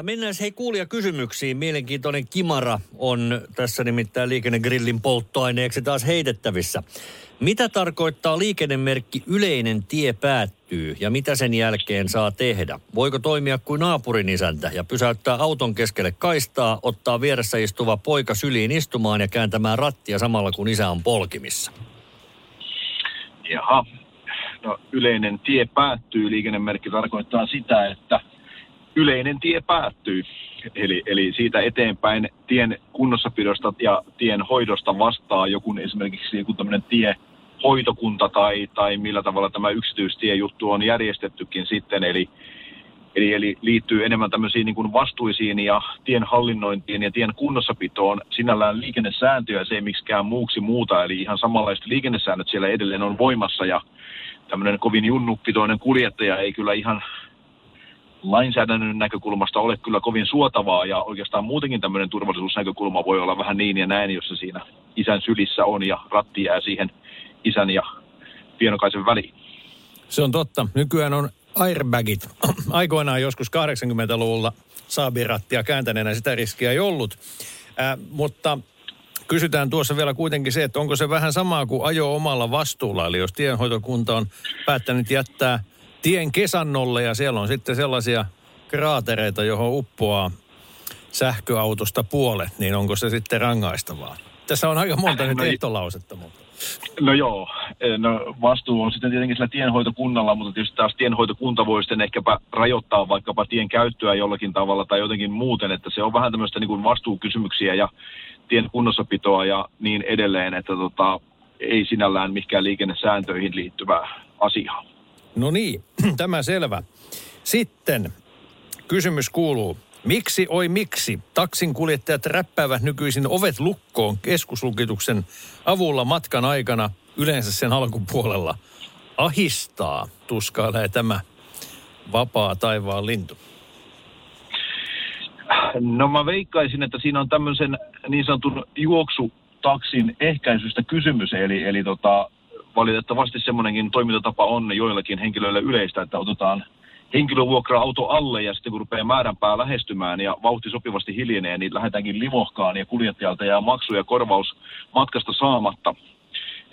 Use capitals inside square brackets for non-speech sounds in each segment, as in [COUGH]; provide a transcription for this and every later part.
Ää, Mennään hei kuulija kysymyksiin. Mielenkiintoinen kimara on tässä nimittäin liikennegrillin polttoaineeksi taas heitettävissä. Mitä tarkoittaa liikennemerkki yleinen tie päättyy ja mitä sen jälkeen saa tehdä? Voiko toimia kuin naapurin isäntä ja pysäyttää auton keskelle kaistaa, ottaa vieressä istuva poika syliin istumaan ja kääntämään rattia samalla kun isä on polkimissa? Jaha. No, yleinen tie päättyy. Liikennemerkki tarkoittaa sitä, että yleinen tie päättyy. Eli, eli siitä eteenpäin tien kunnossapidosta ja tien hoidosta vastaa joku esimerkiksi joku tämmöinen tie hoitokunta tai, tai millä tavalla tämä yksityistiejuttu on järjestettykin sitten. Eli, eli, eli liittyy enemmän tämmöisiin niin kuin vastuisiin ja tien hallinnointiin ja tien kunnossapitoon. Sinällään liikennesääntöjä se ei miksikään muuksi muuta, eli ihan samanlaiset liikennesäännöt siellä edelleen on voimassa ja tämmöinen kovin junnupitoinen kuljettaja ei kyllä ihan lainsäädännön näkökulmasta ole kyllä kovin suotavaa ja oikeastaan muutenkin tämmöinen turvallisuusnäkökulma voi olla vähän niin ja näin, jos se siinä isän sylissä on ja ratti jää siihen isän ja pienokaisen väliin. Se on totta. Nykyään on airbagit. [CLEARS THROAT] Aikoinaan joskus 80-luvulla saabirattia kääntäneenä sitä riskiä ei ollut. Äh, mutta kysytään tuossa vielä kuitenkin se, että onko se vähän samaa kuin ajo omalla vastuulla. Eli jos tienhoitokunta on päättänyt jättää tien kesannolle ja siellä on sitten sellaisia kraatereita, johon uppoaa sähköautosta puolet, niin onko se sitten rangaistavaa? Tässä on aika monta nyt No i- ehtolausetta, mutta... No joo, eh, no vastuu on sitten tietenkin sillä tienhoitokunnalla, mutta tietysti taas tienhoitokunta voi sitten ehkäpä rajoittaa vaikkapa tien käyttöä jollakin tavalla tai jotenkin muuten, että se on vähän tämmöistä niin kuin vastuukysymyksiä ja tien kunnossapitoa ja niin edelleen, että tota, ei sinällään mikään liikennesääntöihin liittyvää asiaa. No niin, [CLEARS THROAT] tämä selvä. Sitten kysymys kuuluu. Miksi oi miksi taksin kuljettajat räppäävät nykyisin ovet lukkoon keskuslukituksen avulla matkan aikana, yleensä sen alkupuolella? Ahistaa, tuskailee tämä vapaa taivaan lintu. No mä veikkaisin, että siinä on tämmöisen niin sanotun juoksutaksin ehkäisystä kysymys, eli, eli tota, valitettavasti semmoinenkin toimintatapa on joillakin henkilöillä yleistä, että otetaan henkilövuokra-auto alle ja sitten kun rupeaa määränpää lähestymään ja vauhti sopivasti hiljenee, niin lähdetäänkin livohkaan ja kuljettajalta jää maksu ja korvaus matkasta saamatta.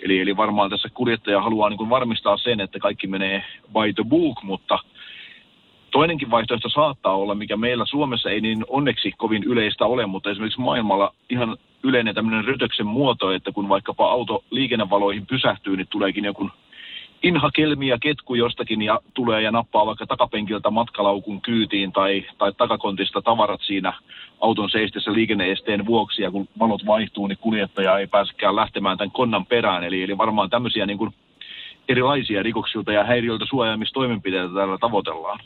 Eli, eli varmaan tässä kuljettaja haluaa niin kuin varmistaa sen, että kaikki menee by the book, mutta Toinenkin vaihtoehto saattaa olla, mikä meillä Suomessa ei niin onneksi kovin yleistä ole, mutta esimerkiksi maailmalla ihan yleinen tämmöinen rötöksen muoto, että kun vaikkapa auto liikennevaloihin pysähtyy, niin tuleekin joku inhakelmi ja ketku jostakin ja tulee ja nappaa vaikka takapenkiltä matkalaukun kyytiin tai, tai takakontista tavarat siinä auton seistessä liikenneesteen vuoksi ja kun valot vaihtuu, niin kuljettaja ei pääsekään lähtemään tämän konnan perään. Eli, eli varmaan tämmöisiä niin kuin erilaisia rikoksilta ja häiriöiltä suojaamistoimenpiteitä täällä tavoitellaan.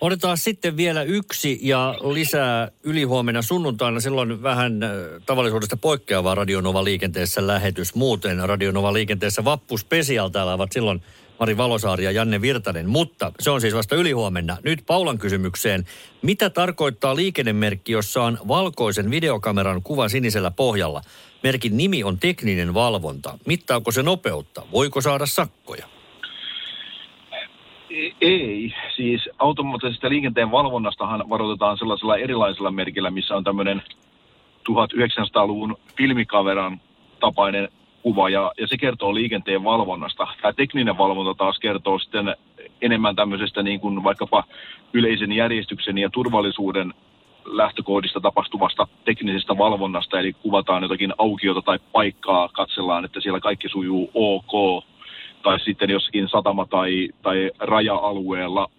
Otetaan sitten vielä yksi ja lisää ylihuomenna sunnuntaina silloin vähän äh, tavallisuudesta poikkeavaa Radionova liikenteessä lähetys. Muuten Radionova liikenteessä Vappu Special täällä ovat silloin Mari Valosaari ja Janne Virtanen. Mutta se on siis vasta ylihuomenna. Nyt Paulan kysymykseen. Mitä tarkoittaa liikennemerkki, jossa on valkoisen videokameran kuva sinisellä pohjalla? Merkin nimi on tekninen valvonta. Mittaako se nopeutta? Voiko saada sakkoja? Ei, siis automaattisesta liikenteen valvonnastahan varoitetaan sellaisella erilaisella merkillä, missä on tämmöinen 1900-luvun filmikameran tapainen kuva ja, ja se kertoo liikenteen valvonnasta. Tämä tekninen valvonta taas kertoo sitten enemmän tämmöisestä niin kuin vaikkapa yleisen järjestyksen ja turvallisuuden lähtökohdista tapahtuvasta teknisestä valvonnasta, eli kuvataan jotakin aukiota tai paikkaa, katsellaan, että siellä kaikki sujuu ok, tai sitten jossakin satama- tai, tai raja-alueella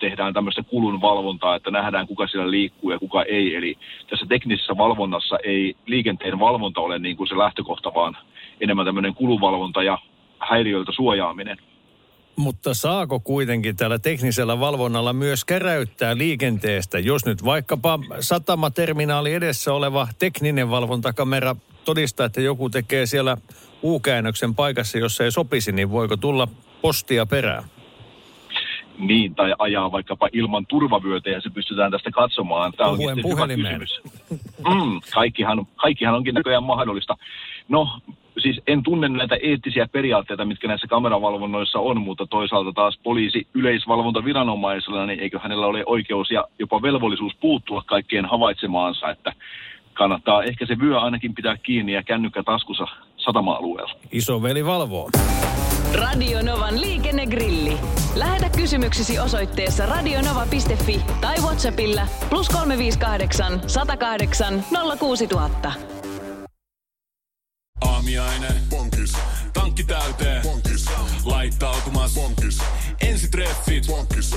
tehdään tämmöistä kulun valvontaa, että nähdään kuka siellä liikkuu ja kuka ei. Eli tässä teknisessä valvonnassa ei liikenteen valvonta ole niin kuin se lähtökohta, vaan enemmän tämmöinen kulunvalvonta ja häiriöiltä suojaaminen. Mutta saako kuitenkin tällä teknisellä valvonnalla myös käräyttää liikenteestä, jos nyt vaikkapa satamaterminaali edessä oleva tekninen valvontakamera todistaa, että joku tekee siellä U-käännöksen paikassa, jossa ei sopisi, niin voiko tulla postia perään? Niin, tai ajaa vaikkapa ilman turvavyötä ja se pystytään tästä katsomaan. Tämä on Puhuen puhelimeen. Mm, kaikkihan, kaikkihan onkin näköjään mahdollista. No, siis en tunne näitä eettisiä periaatteita, mitkä näissä kameravalvonnoissa on, mutta toisaalta taas poliisi yleisvalvontaviranomaisella, niin eikö hänellä ole oikeus ja jopa velvollisuus puuttua kaikkeen havaitsemaansa, että kannattaa ehkä se vyö ainakin pitää kiinni ja kännykkä taskussa satama-alueella. Isoveli valvoo. Radio Novan liikennegrilli. Lähetä kysymyksesi osoitteessa radionova.fi tai Whatsappilla plus 358 108 06000. Aamiainen. Bonkis, Tankki täyteen. bonkis, Laittautumas. bonkis, Ensitreffit. bonkis,